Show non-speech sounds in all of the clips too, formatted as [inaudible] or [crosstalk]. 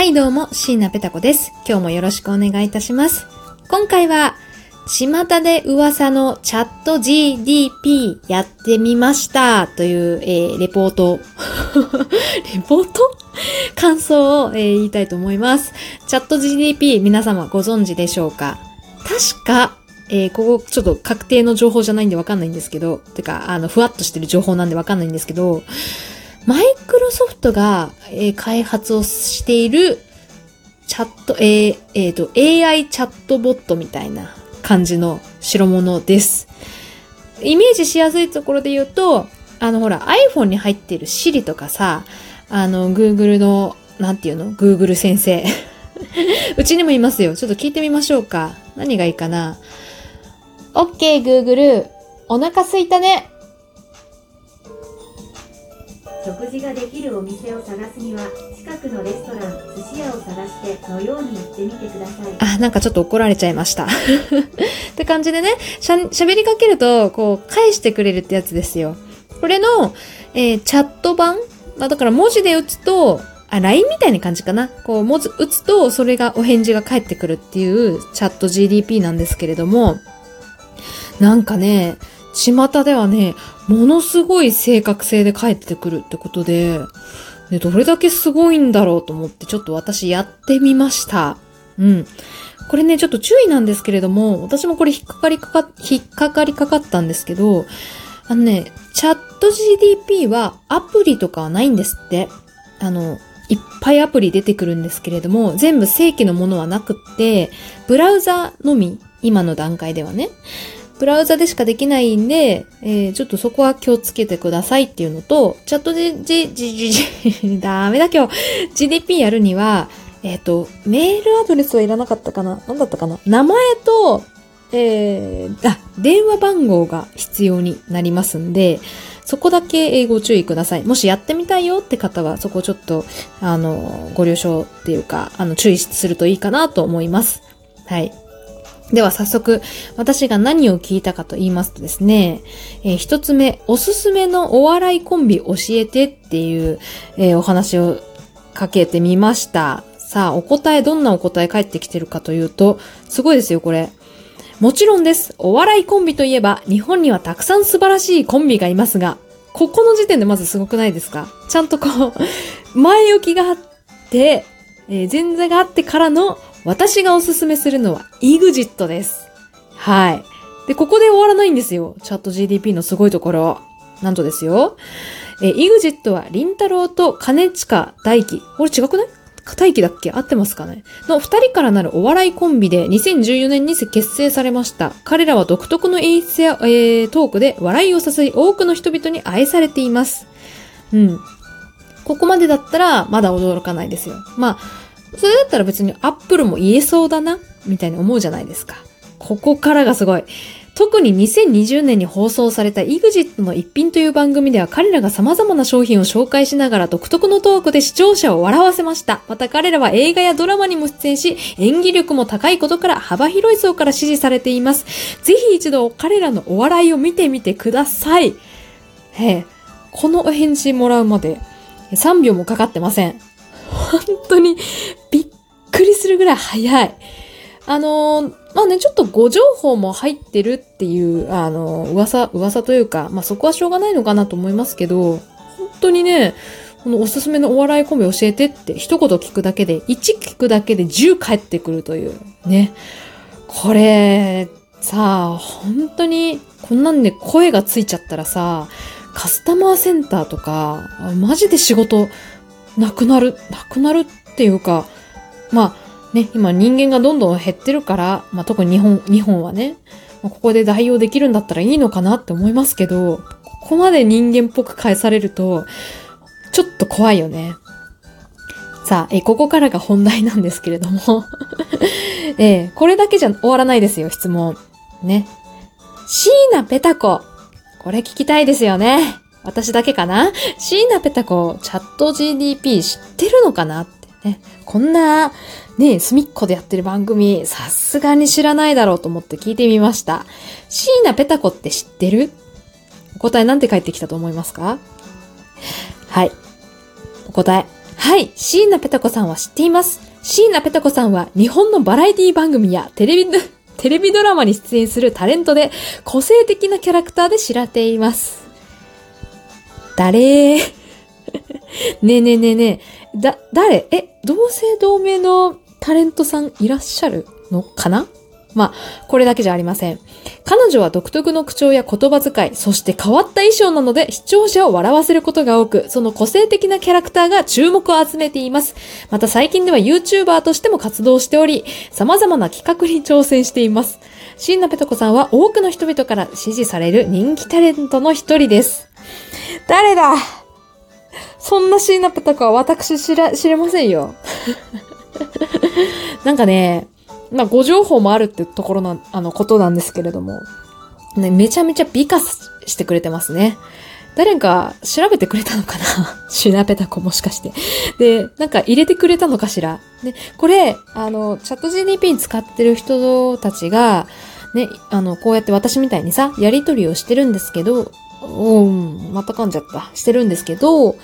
はい、どうも、椎名ペタ子です。今日もよろしくお願いいたします。今回は、巷で噂のチャット GDP やってみましたという、えー、レポート。[laughs] レポート？感想を、えー言いたいと思います。チャット GDP 皆様ご存知でしょうか？確か、えーここちょっと確定の情報じゃないんでわかんないんですけど、てか、あの、ふわっとしてる情報なんでわかんないんですけど、マイクロソフトが、えー開発をしているチャット、えーえーと、AI チャットボットみたいな感じの代物です。イメージしやすいところで言うと、あのほら iPhone に入っている Siri とかさ、あの Google の、なんていうの ?Google 先生。[laughs] うちにもいますよ。ちょっと聞いてみましょうか。何がいいかな ?OK, Google. お腹すいたね。食事ができるお店を探すには近くのレストラン寿司屋を探してのように行ってみてくださいあ、なんかちょっと怒られちゃいました。[laughs] って感じでね、しゃ、喋りかけると、こう、返してくれるってやつですよ。これの、えーチャット版？まあ、だから文字で打つと、あ、LINE みたいな感じかな。こう、文字打つと、それが、お返事が返ってくるっていうチャット GDP なんですけれども、なんかね、巷ではね、ものすごい正確性で返ってくるってことで、で、どれだけすごいんだろうと思って、ちょっと私やってみました。うん。これね、ちょっと注意なんですけれども、私もこれ引っかかりかか、引っかかりかかったんですけど、あのね、チャット GDP はアプリとかはないんですって。あの、いっぱいアプリ出てくるんですけれども、全部正規のものはなくって、ブラウザのみ、今の段階ではね。ブラウザでしかできないんで、えーちょっとそこは気をつけてくださいっていうのと、チャット G、G、G、G、ダメだ今日。GDP やるには、えっ、と、メールアドレスはいらなかったかな何だったかな名前と、えー、あ、電話番号が必要になりますんで、そこだけえーご注意ください。もしやってみたいよって方は、そこちょっと、あの、ご了承っていうか、あの、注意するといいかなと思います。はい。では早速、私が何を聞いたかと言いますとですね、えー一つ目、おすすめのお笑いコンビ教えてっていう、えーお話をかけてみました。さあ、お答え、どんなお答え返ってきてるかというと、すごいですよ、これ。もちろんです。お笑いコンビといえば、日本にはたくさん素晴らしいコンビがいますが、ここの時点でまずすごくないですか？ちゃんとこう、前置きがあって、えー前座があってからの、私がおすすめするのは EXIT です。はい。で、ここで終わらないんですよ。チャット GDP のすごいところ。なんとですよ。え、EXIT は、リンタロウと兼近大輝。これ違くない？大輝だっけ？合ってますかね？の二人からなるお笑いコンビで2014年に結成されました。彼らは独特の演出や、えートークで笑いを誘い多くの人々に愛されています。うん。ここまでだったらまだ驚かないですよ。まあ、それだったら別にアップルも言えそうだな、みたいに思うじゃないですか。ここからがすごい。特に2020年に放送された EXIT の一品という番組では彼らが様々な商品を紹介しながら独特のトークで視聴者を笑わせました。また彼らは映画やドラマにも出演し、演技力も高いことから幅広い層から支持されています。ぜひ一度彼らのお笑いを見てみてください。このお返事もらうまで3秒もかかってません。本当にびっくりするぐらい早い。あのまあね、ちょっとご情報も入ってるっていう、あの噂、噂というか、まあそこはしょうがないのかなと思いますけど、本当にね、このおすすめのお笑いコンビ教えてって一言聞くだけで、1聞くだけで10返ってくるという、ね。これ、さあ、本当に、こんなんで声がついちゃったらさ、カスタマーセンターとか、マジで仕事、なくなる、なくなるっていうか、まあね、今人間がどんどん減ってるから、まあ特に日本、日本はね、ここで代用できるんだったらいいのかなって思いますけど、ここまで人間っぽく返されると、ちょっと怖いよね。さあ、え、ここからが本題なんですけれども、[laughs] えこれだけじゃ終わらないですよ、質問。ね。椎名ペタ子。これ聞きたいですよね。私だけかな？椎名ペタ子、チャット GDP 知ってるのかなってね。こんな、ね、隅っこでやってる番組、さすがに知らないだろうと思って聞いてみました。椎名ペタ子って知ってる？お答えなんて返ってきたと思いますか？はい。お答え。はい、椎名ペタ子さんは知っています。椎名ペタ子さんは日本のバラエティ番組やテレビ、テレビドラマに出演するタレントで、個性的なキャラクターで知られています。誰？[laughs] ねえねえねえねえ、だ、誰？え、同姓同名のタレントさんいらっしゃるの？かな？まあ、これだけじゃありません。彼女は独特の口調や言葉遣い、そして変わった衣装なので視聴者を笑わせることが多く、その個性的なキャラクターが注目を集めています。また最近では YouTuber としても活動しており、様々な企画に挑戦しています。椎名ペト子さんは多くの人々から支持される人気タレントの一人です。誰だ？そんな椎名ペタ子は私知ら、知れませんよ。[laughs] なんかね、まあ、ご情報もあるってところな、あの、ことなんですけれども、ね、めちゃめちゃ美化してくれてますね。誰か調べてくれたのかな？シナペタコもしかして。で、なんか入れてくれたのかしら？で、これ、あの、チャット GDP に使ってる人たちが、ね、あの、こうやって私みたいにさ、やりとりをしてるんですけど、うん、また噛んじゃった。してるんですけど、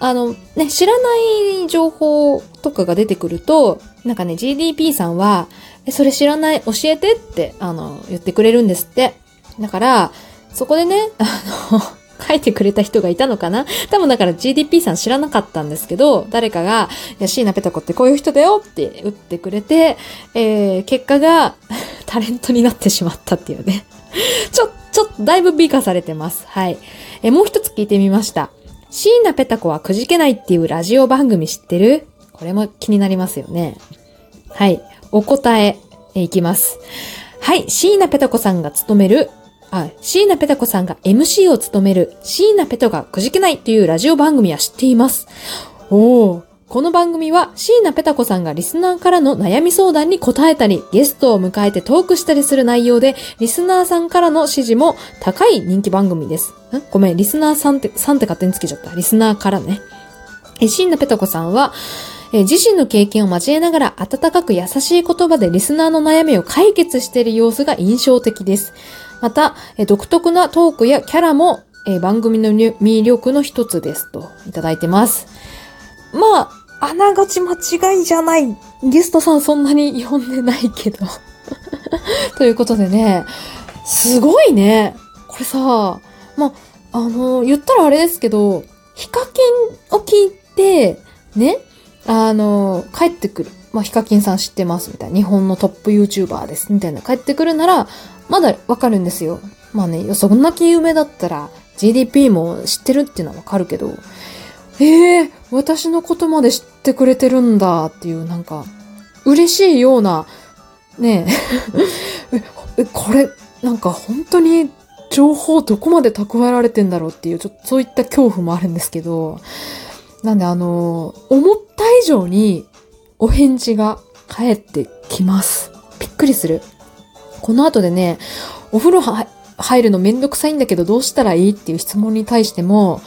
あの、ね、知らない情報とかが出てくると、なんかね、GDP さんは、え、それ知らない、教えてって、あの、言ってくれるんですって。だから、そこでね、[laughs] あの、書いてくれた人がいたのかな？多分だから GDP さん知らなかったんですけど、誰かが、いや、椎名ペタ子ってこういう人だよって打ってくれて、えー、結果が [laughs] タレントになってしまったっていうね。[laughs] ちょ、ちょっとだいぶ美化されてます。はい。え、もう一つ聞いてみました。椎名ペタ子はくじけないっていうラジオ番組知ってる？これも気になりますよね。はい。お答え、えいきます。はい。椎名ペタ子さんが務める、あ、椎名ペタ子さんが MC を務める、椎名ペタがくじけないっていうラジオ番組は知っています。おー。この番組は椎名ペタ子さんがリスナーからの悩み相談に答えたり、ゲストを迎えてトークしたりする内容で、リスナーさんからの支持も高い人気番組です。ごめん、リスナーさんって、さんって勝手につけちゃった。リスナーからね。え、椎名ペタ子さんは、自身の経験を交えながら温かく優しい言葉でリスナーの悩みを解決している様子が印象的です。また、独特なトークやキャラも、番組の魅力の一つですといただいてます。まあ、あながち間違いじゃない。ゲストさんそんなに呼んでないけど。[laughs] ということでね、すごいね。これさ、まあ、あの、言ったらあれですけど、ヒカキンを聞いて、ね、あの、帰ってくる。まあ、ヒカキンさん知ってますみたいな。日本のトップ YouTuber です。みたいな。帰ってくるなら、まだわかるんですよ。まあね、そんなに有名だったら GDP も知ってるっていうのはわかるけど、ええー、私のことまで知ってくれてるんだっていう、なんか、嬉しいような、ねえ、[laughs] これ、なんか本当に情報どこまで蓄えられてんだろうっていう、ちょっとそういった恐怖もあるんですけど、なんであの、思った以上にお返事が返ってきます。びっくりする。この後でね、お風呂入るのめんどくさいんだけどどうしたらいいっていう質問に対しても、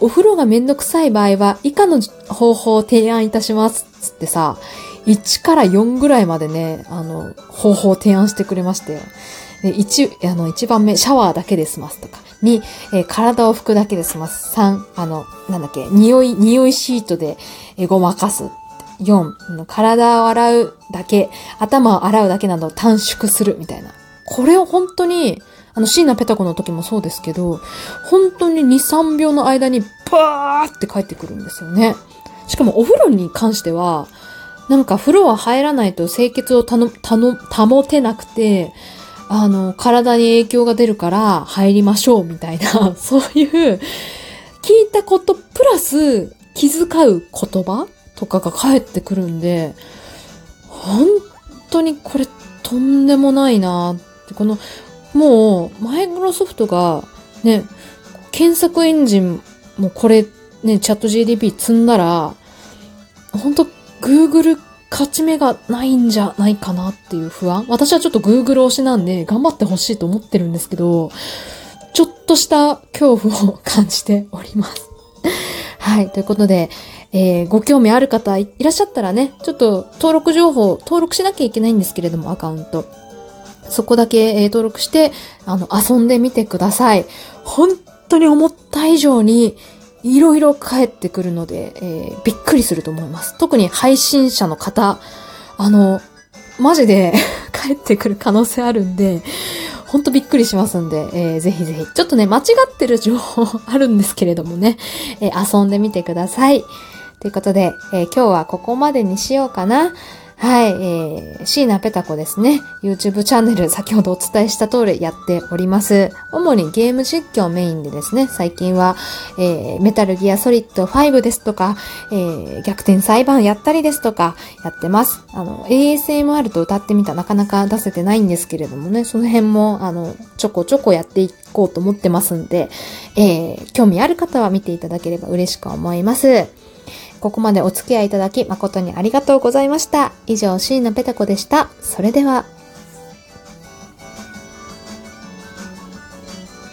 お風呂がめんどくさい場合は以下の方法を提案いたします。つってさ、1から4ぐらいまでね、あの、方法を提案してくれましたよ。1、あの、1番目、シャワーだけで済ますとか。2、えー、体を拭くだけで済ます。3、あの、なんだっけ、匂い、匂いシートで、ごまかす。4、体を洗うだけ、頭を洗うだけなど短縮するみたいな。これを本当に、あの、椎名ペタ子の時もそうですけど、本当に2、3秒の間にバーって帰ってくるんですよね。しかもお風呂に関しては、なんか風呂は入らないと清潔をたの、たの、保てなくて、あの、体に影響が出るから入りましょうみたいな、[laughs] そういう、聞いたことプラス気遣う言葉とかが返ってくるんで、本当にこれとんでもないなって、この、もう、マイクロソフトが、ね、検索エンジンもこれ、ね、チャット GDP 積んだら、本当 Google 勝ち目がないんじゃないかなっていう不安。私はちょっと Google 推しなんで頑張ってほしいと思ってるんですけど、ちょっとした恐怖を感じております。[laughs] はい。ということで、えー、ご興味ある方いらっしゃったらね、ちょっと登録情報、登録しなきゃいけないんですけれども、アカウント。そこだけ、登録して、あの、遊んでみてください。本当に思った以上にいろいろ返ってくるので、えー、びっくりすると思います。特に配信者の方、あの、マジで [laughs] 帰ってくる可能性あるんで、ほんとびっくりしますんで、えー、ぜひぜひ。ちょっとね、間違ってる情報あるんですけれどもね、えー、遊んでみてください。ということで、えー、今日はここまでにしようかな。はい、えー、椎名ペタコですね。YouTube チャンネル、先ほどお伝えした通りやっております。主にゲーム実況メインでですね、最近は、えー、メタルギアソリッド5ですとか、えー、逆転裁判やったりですとか、やってます。あの、ASMR と歌ってみたなかなか出せてないんですけれどもね、その辺も、あの、ちょこちょこやっていこうと思ってますんで、えー、興味ある方は見ていただければ嬉しく思います。ここまでお付き合いいただき誠にありがとうございました。以上、椎名ペタ子でした。それでは。